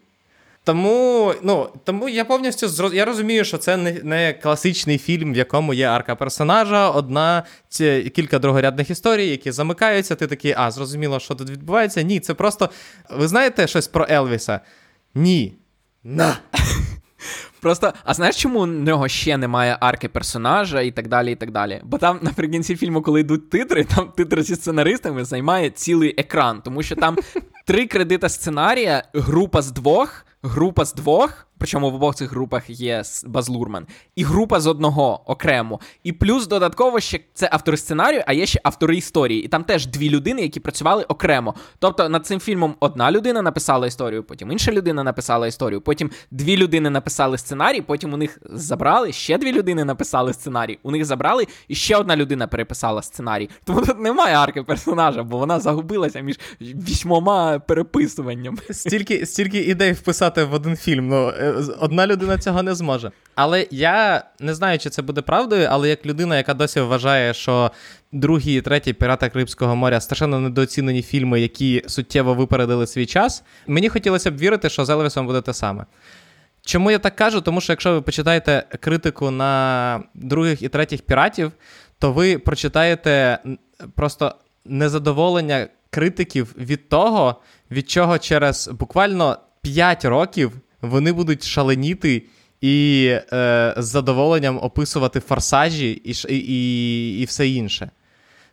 Тому ну, тому я повністю зроз... я розумію, що це не не класичний фільм, в якому є арка персонажа, одна ці, кілька другорядних історій, які замикаються. Ти такий, а, зрозуміло, що тут відбувається. Ні, це просто. Ви знаєте щось про Елвіса? Ні. На! Просто, а знаєш, чому у нього ще немає арки персонажа і так далі, і так далі? Бо там наприкінці фільму, коли йдуть титри, там титри зі сценаристами займає цілий екран, тому що там три кредита сценарія, група з двох, група з двох. Причому в обох цих групах є Баз Лурман, і група з одного окремо. І плюс додатково ще це автори сценарію, а є ще автори історії. І там теж дві людини, які працювали окремо. Тобто над цим фільмом одна людина написала історію, потім інша людина написала історію, потім дві людини написали сценарій, потім у них забрали, ще дві людини написали сценарій, у них забрали, і ще одна людина переписала сценарій. Тому тут немає арки персонажа, бо вона загубилася між вісьмома переписуваннями. Стільки, стільки ідей вписати в один фільм. ну... Одна людина цього не зможе. Але я не знаю, чи це буде правдою, але як людина, яка досі вважає, що другі і треті пірата Карибського моря страшенно недооцінені фільми, які суттєво випередили свій час, мені хотілося б вірити, що з Елвісом буде те саме. Чому я так кажу? Тому що якщо ви почитаєте критику на других і третіх піратів, то ви прочитаєте просто незадоволення критиків від того, від чого через буквально 5 років вони будуть шаленіти і е, з задоволенням описувати форсажі і, і, і все інше.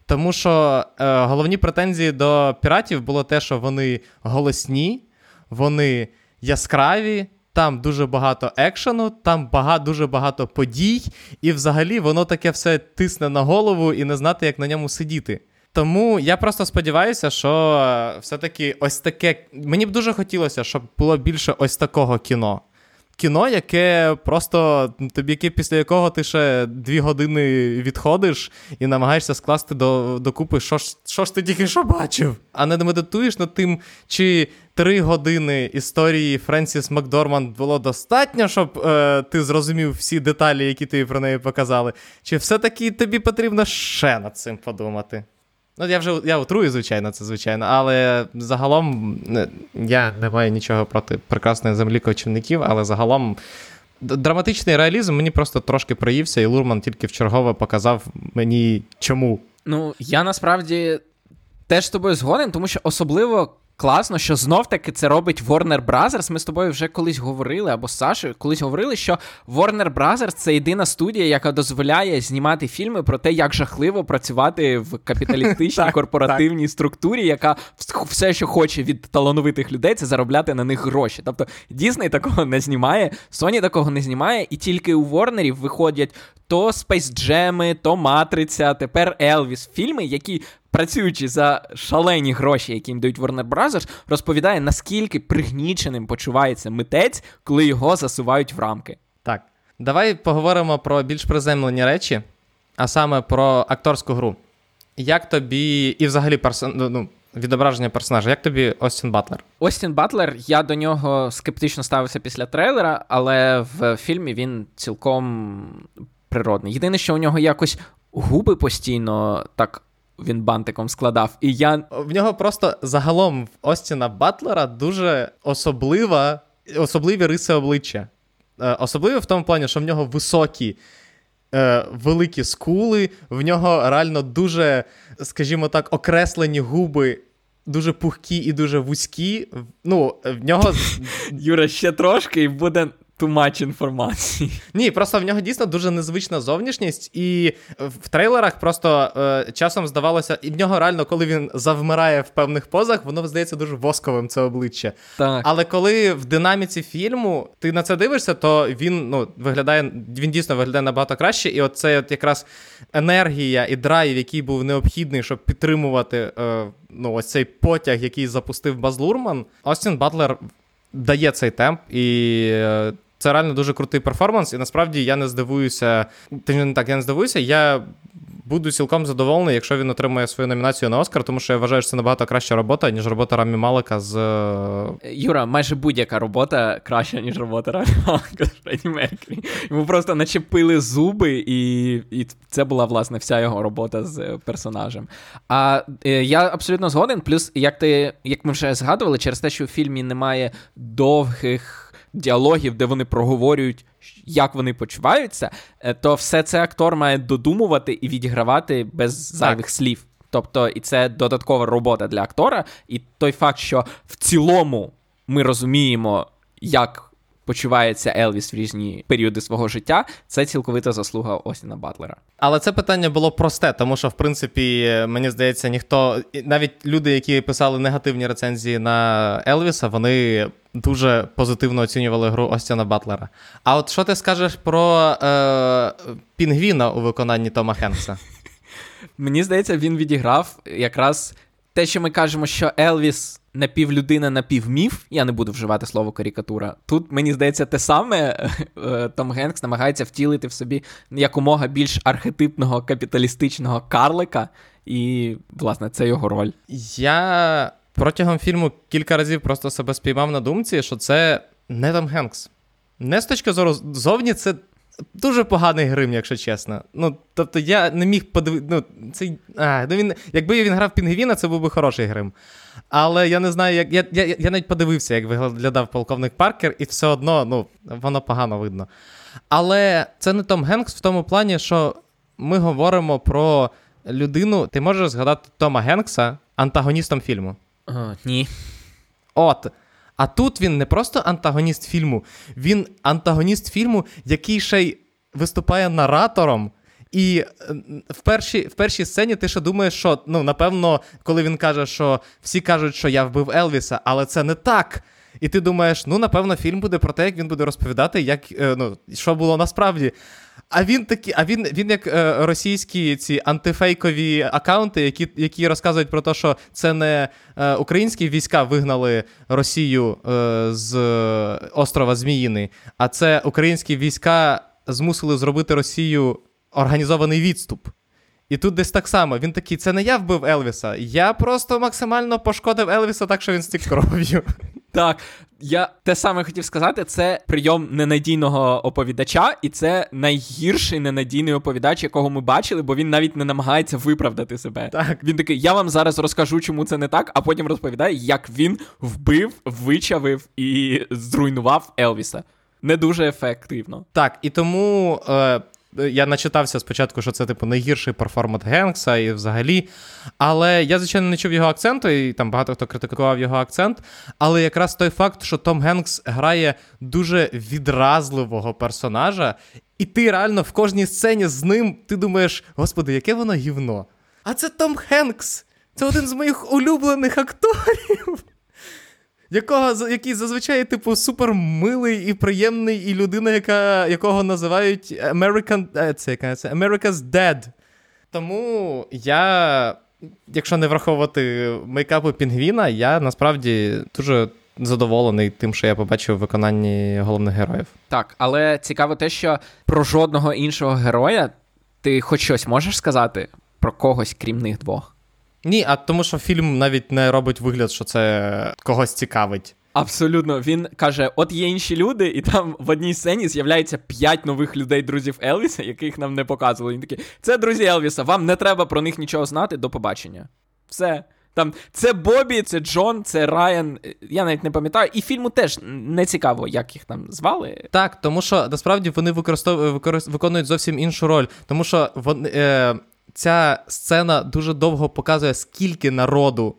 Тому що е, головні претензії до піратів було те, що вони голосні, вони яскраві, там дуже багато екшену, там бага, дуже багато подій, і взагалі воно таке все тисне на голову і не знати, як на ньому сидіти. Тому я просто сподіваюся, що все-таки ось таке. Мені б дуже хотілося, щоб було більше ось такого кіно кіно, яке просто тобі, яке після якого ти ще дві години відходиш і намагаєшся скласти до, докупи, що ж що ж ти тільки що бачив, а не медитуєш над тим, чи три години історії Френсіс Макдорманд було достатньо, щоб е, ти зрозумів всі деталі, які тобі про неї показали. Чи все-таки тобі потрібно ще над цим подумати? Ну, я вже я утрую, звичайно, це звичайно, але загалом я не маю нічого проти прекрасної землі кочівників, але загалом драматичний реалізм мені просто трошки проївся, і Лурман тільки вчергове показав мені чому. Ну, я насправді теж з тобою згоден, тому що особливо Класно, що знов-таки це робить Warner Brothers. Ми з тобою вже колись говорили, або з Сашою колись говорили, що Warner Brothers це єдина студія, яка дозволяє знімати фільми про те, як жахливо працювати в капіталістичній корпоративній структурі, яка все, що хоче від талановитих людей, це заробляти на них гроші. Тобто Дісней такого не знімає, Sony такого не знімає, і тільки у Warner виходять то Space Jam, то Матриця, тепер Елвіс. Фільми, які працюючи за шалені гроші, які їм дають Warner Bros., розповідає, наскільки пригніченим почувається митець, коли його засувають в рамки. Так, давай поговоримо про більш приземлені речі, а саме про акторську гру. Як тобі, і взагалі персон... Ну, ну, відображення персонажа, як тобі Остін Батлер? Остін Батлер, я до нього скептично ставився після трейлера, але в фільмі він цілком природний. Єдине, що у нього якось губи постійно так він бантиком складав. І я... В нього просто загалом в Остіна Батлера дуже особлива, особливі риси обличчя. Е, особливо в тому плані, що в нього високі. Е, великі скули, в нього реально дуже, скажімо так, окреслені губи, дуже пухкі і дуже вузькі. Ну, в нього. Юра, ще трошки і буде too much інформації. Ні, просто в нього дійсно дуже незвична зовнішність, і в трейлерах просто е, часом здавалося, і в нього реально, коли він завмирає в певних позах, воно здається дуже восковим це обличчя. Так. Але коли в динаміці фільму ти на це дивишся, то він ну, виглядає, він дійсно виглядає набагато краще. І оце от якраз енергія і драйв, який був необхідний, щоб підтримувати е, ну, ось цей потяг, який запустив Баз Лурман, Остін Батлер. Дає цей темп, і е, це реально дуже крутий перформанс, і насправді я не здивуюся. Ти не так, я не здивуюся. Я буду цілком задоволений, якщо він отримає свою номінацію на Оскар, тому що я вважаю, що це набагато краща робота, ніж робота Рамі Малика з. Е, Юра, майже будь-яка робота краща, ніж робота Рамі Малика з Фредді Меркері. Йому просто начепили зуби, і і це була, власне, вся його робота з персонажем. А е, я абсолютно згоден. Плюс, як ти, як ми вже згадували, через те, що в фільмі немає довгих діалогів, де вони проговорюють, як вони почуваються, е, то все це актор має додумувати і відігравати без зайвих слів. Тобто, і це додаткова робота для актора, і той факт, що в цілому ми розуміємо, як почувається Елвіс в різні періоди свого життя, це цілковита заслуга Остіна Батлера. Але це питання було просте, тому що, в принципі, мені здається, ніхто, навіть люди, які писали негативні рецензії на Елвіса, вони дуже позитивно оцінювали гру Остіна Батлера. А от що ти скажеш про е, Пінгвіна у виконанні Тома Хенкса? Мені здається, він відіграв якраз те, що ми кажемо, що Елвіс напівлюдина, напівміф, я не буду вживати слово карикатура. Тут, мені здається, те саме е, Том Генкс намагається втілити в собі якомога більш архетипного капіталістичного карлика, і, власне, це його роль. Я протягом фільму кілька разів просто себе спіймав на думці, що це не Том Генкс. Не з точки зору зовні, це дуже поганий грим, якщо чесно. Ну, тобто, я не міг подивитися. Ну, цей... а, ну він... Якби він грав Пінгвіна, це був би хороший грим. Але я не знаю, як. Я я, я навіть подивився, як виглядав полковник Паркер, і все одно ну, воно погано видно. Але це не Том Генкс в тому плані, що ми говоримо про людину. Ти можеш згадати Тома Генкса антагоністом фільму? О, Ні. От. А тут він не просто антагоніст фільму, він антагоніст фільму, який ще й виступає наратором. І е, в першій в першій сцені ти ще думаєш, що ну, напевно, коли він каже, що всі кажуть, що я вбив Елвіса, але це не так. І ти думаєш, ну, напевно, фільм буде про те, як він буде розповідати, як, е, ну, що було насправді. А він такі, а він він як е, російські ці антифейкові акаунти, які які розказують про те, що це не е, українські війська вигнали Росію е, з острова Зміїни, а це українські війська змусили зробити Росію організований відступ. І тут десь так само. Він такий: це не я вбив Елвіса, я просто максимально пошкодив Елвіса, так що він стік кров'ю. Так, я те саме хотів сказати: це прийом ненадійного оповідача, і це найгірший ненадійний оповідач, якого ми бачили, бо він навіть не намагається виправдати себе. Так. Він такий: я вам зараз розкажу, чому це не так, а потім розповідає, як він вбив, вичавив і зруйнував Елвіса. Не дуже ефективно. Так, і тому е, я начитався спочатку, що це, типу, найгірший перформат Генкса і взагалі. Але я, звичайно, не чув його акценту, і там багато хто критикував його акцент. Але якраз той факт, що Том Генкс грає дуже відразливого персонажа, і ти реально в кожній сцені з ним ти думаєш, господи, яке воно гівно. А це Том Хенкс! Це один з моїх улюблених акторів якого, який зазвичай, типу, супер милий і приємний, і людина, яка, якого називають American, е, це, яка, це America's Dead. Тому я, якщо не враховувати мейкапу Пінгвіна, я насправді дуже задоволений тим, що я побачив в виконанні головних героїв. Так, але цікаво те, що про жодного іншого героя ти хоч щось можеш сказати про когось, крім них двох. Ні, а тому, що фільм навіть не робить вигляд, що це когось цікавить. Абсолютно, він каже: от є інші люди, і там в одній сцені з'являється п'ять нових людей, друзів Елвіса, яких нам не показували. Він такий, це друзі Елвіса, вам не треба про них нічого знати, до побачення. Все. Там це Бобі, це Джон, це Райан. Я навіть не пам'ятаю. І фільму теж не цікаво, як їх там звали. Так, тому що насправді вони використов... виконують зовсім іншу роль. Тому що вони, е, ця сцена дуже довго показує, скільки народу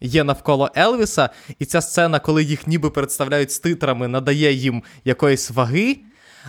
є навколо Елвіса, і ця сцена, коли їх ніби представляють з титрами, надає їм якоїсь ваги.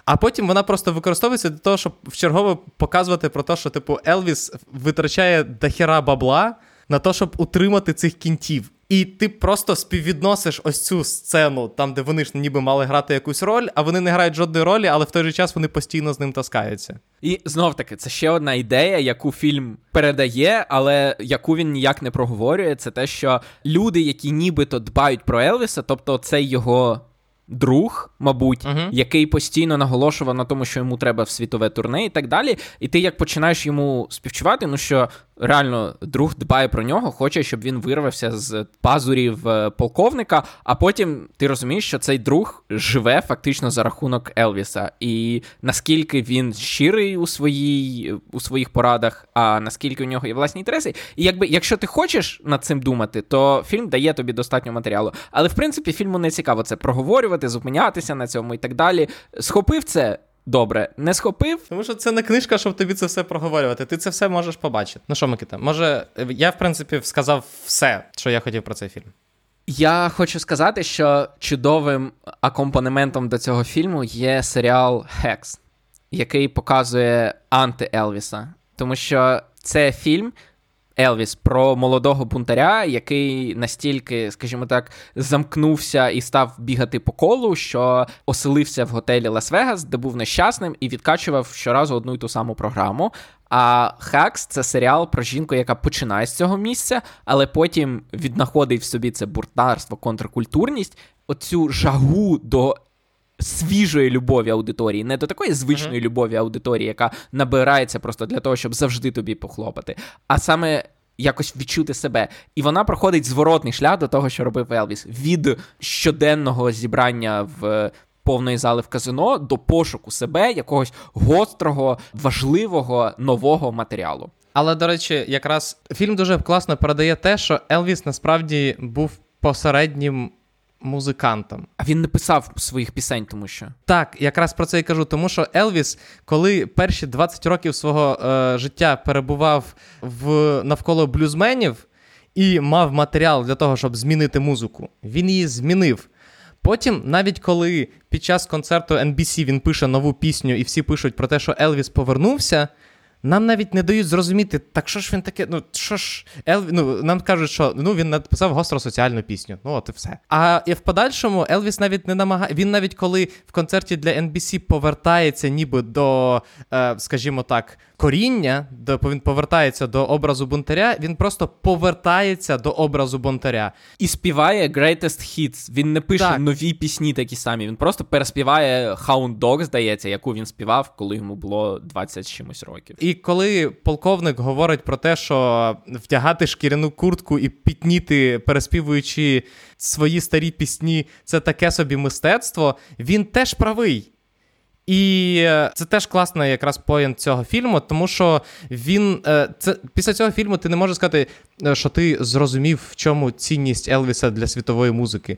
А потім вона просто використовується для того, щоб вчергове показувати про те, що типу Елвіс витрачає дохера бабла на те, щоб утримати цих кінтів. І ти просто співвідносиш ось цю сцену, там, де вони ж ніби мали грати якусь роль, а вони не грають жодної ролі, але в той же час вони постійно з ним таскаються. І знов таки, це ще одна ідея, яку фільм передає, але яку він ніяк не проговорює. Це те, що люди, які нібито дбають про Елвіса, тобто це його друг, мабуть, uh-huh. який постійно наголошував на тому, що йому треба в світове турне і так далі. І ти як починаєш йому співчувати, ну що реально друг дбає про нього, хоче, щоб він вирвався з пазурів е, полковника. А потім ти розумієш, що цей друг живе фактично за рахунок Елвіса, і наскільки він щирий у своїй у своїх порадах, а наскільки у нього є власні інтереси. І якби якщо ти хочеш над цим думати, то фільм дає тобі достатньо матеріалу. Але в принципі фільму не цікаво це проговорювати, зупинятися на цьому і так далі. Схопив це добре, не схопив. Тому що це не книжка, щоб тобі це все проговорювати. Ти це все можеш побачити. Ну що, Микита, може, я, в принципі, сказав все, що я хотів про цей фільм. Я хочу сказати, що чудовим акомпанементом до цього фільму є серіал Хекс, який показує анти Елвіса. Тому що це фільм, Елвіс про молодого бунтаря, який настільки, скажімо так, замкнувся і став бігати по колу, що оселився в готелі Лас-Вегас, де був нещасним і відкачував щоразу одну й ту саму програму. А Хакс це серіал про жінку, яка починає з цього місця, але потім віднаходить в собі це буртарство, контркультурність, оцю жагу до свіжої любові аудиторії, не до такої звичної uh-huh. любові аудиторії, яка набирається просто для того, щоб завжди тобі похлопати, а саме. Якось відчути себе. І вона проходить зворотний шлях до того, що робив Елвіс, від щоденного зібрання в повної зали в казино до пошуку себе, якогось гострого, важливого нового матеріалу. Але, до речі, якраз фільм дуже класно передає те, що Елвіс насправді був посереднім музикантом. А він не писав своїх пісень, тому що так, якраз про це і кажу. Тому що Елвіс, коли перші 20 років свого е, життя перебував в навколо блюзменів і мав матеріал для того, щоб змінити музику, він її змінив. Потім, навіть коли під час концерту NBC він пише нову пісню, і всі пишуть про те, що Елвіс повернувся. Нам навіть не дають зрозуміти, так що ж він таке, ну що ж, Елві... ну, нам кажуть, що ну він написав гостросоціальну пісню. Ну от і все. А і в подальшому Елвіс навіть не намагає. Він навіть коли в концерті для NBC повертається, ніби до, е, скажімо так, коріння, до він повертається до образу бунтаря. Він просто повертається до образу бунтаря і співає Greatest Hits. Він не пише так. нові пісні такі самі. Він просто переспіває Hound Dog, здається, яку він співав, коли йому було 20 чимось років. І коли полковник говорить про те, що вдягати шкіряну куртку і пітніти, переспівуючи свої старі пісні, це таке собі мистецтво, він теж правий. І е, це теж класний якраз поєнт цього фільму, тому що він е, це після цього фільму ти не можеш сказати, е, що ти зрозумів, в чому цінність Елвіса для світової музики.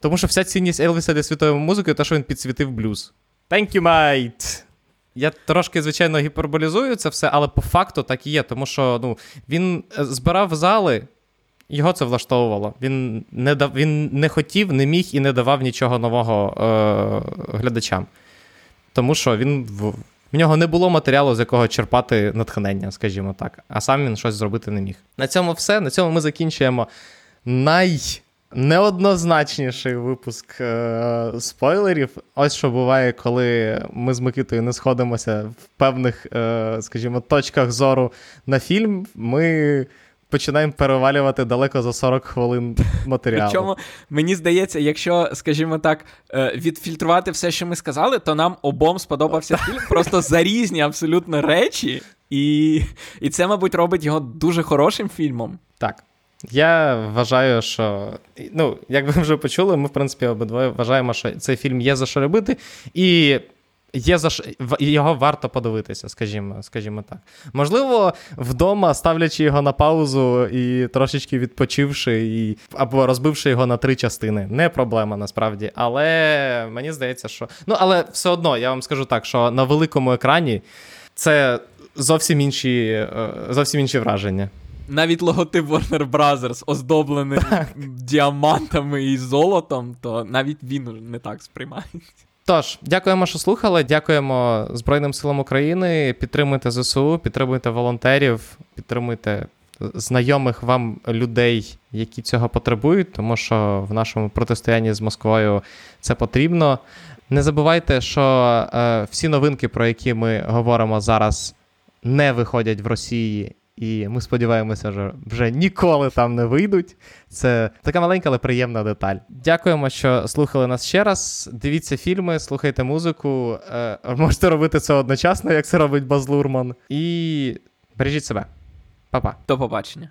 Тому що вся цінність Елвіса для світової музики те, що він підсвітив блюз. Thank you, mate! Я трошки, звичайно, гіперболізую це все, але по факту так і є, тому що ну, він збирав зали, його це влаштовувало. Він не дав, він не хотів, не міг і не давав нічого нового е, глядачам. Тому що він в, в нього не було матеріалу, з якого черпати натхнення, скажімо так, а сам він щось зробити не міг. На цьому все. На цьому ми закінчуємо найнеоднозначніший випуск е- спойлерів. Ось що буває, коли ми з Микитою не сходимося в певних, е- скажімо, точках зору на фільм. Ми починаємо перевалювати далеко за 40 хвилин матеріалу. Причому мені здається, якщо, скажімо так, е, відфільтрувати все, що ми сказали, то нам обом сподобався фільм просто за різні абсолютно речі, і, і це, мабуть, робить його дуже хорошим фільмом. Так. Я вважаю, що ну, як ви вже почули, ми, в принципі, обидвоє вважаємо, що цей фільм є за що робити. І Є за ш... Його варто подивитися, скажімо скажімо так. Можливо, вдома, ставлячи його на паузу і трошечки відпочивши, і... або розбивши його на три частини. Не проблема насправді. Але мені здається, що. Ну, але все одно, я вам скажу так, що на великому екрані це зовсім інші, е, зовсім інші враження. Навіть логотип Warner Brothers оздоблений так. діамантами і золотом, то навіть він не так сприймається. Тож, дякуємо, що слухали. Дякуємо Збройним силам України. Підтримуйте ЗСУ, підтримуйте волонтерів, підтримуйте знайомих вам людей, які цього потребують, тому що в нашому протистоянні з Москвою це потрібно. Не забувайте, що е, всі новинки, про які ми говоримо зараз, не виходять в Росії і ми сподіваємося, що вже ніколи там не вийдуть. Це така маленька, але приємна деталь. Дякуємо, що слухали нас ще раз. Дивіться фільми, слухайте музику. Е, можете робити це одночасно, як це робить Базлурман. І бережіть себе. Па-па. До побачення.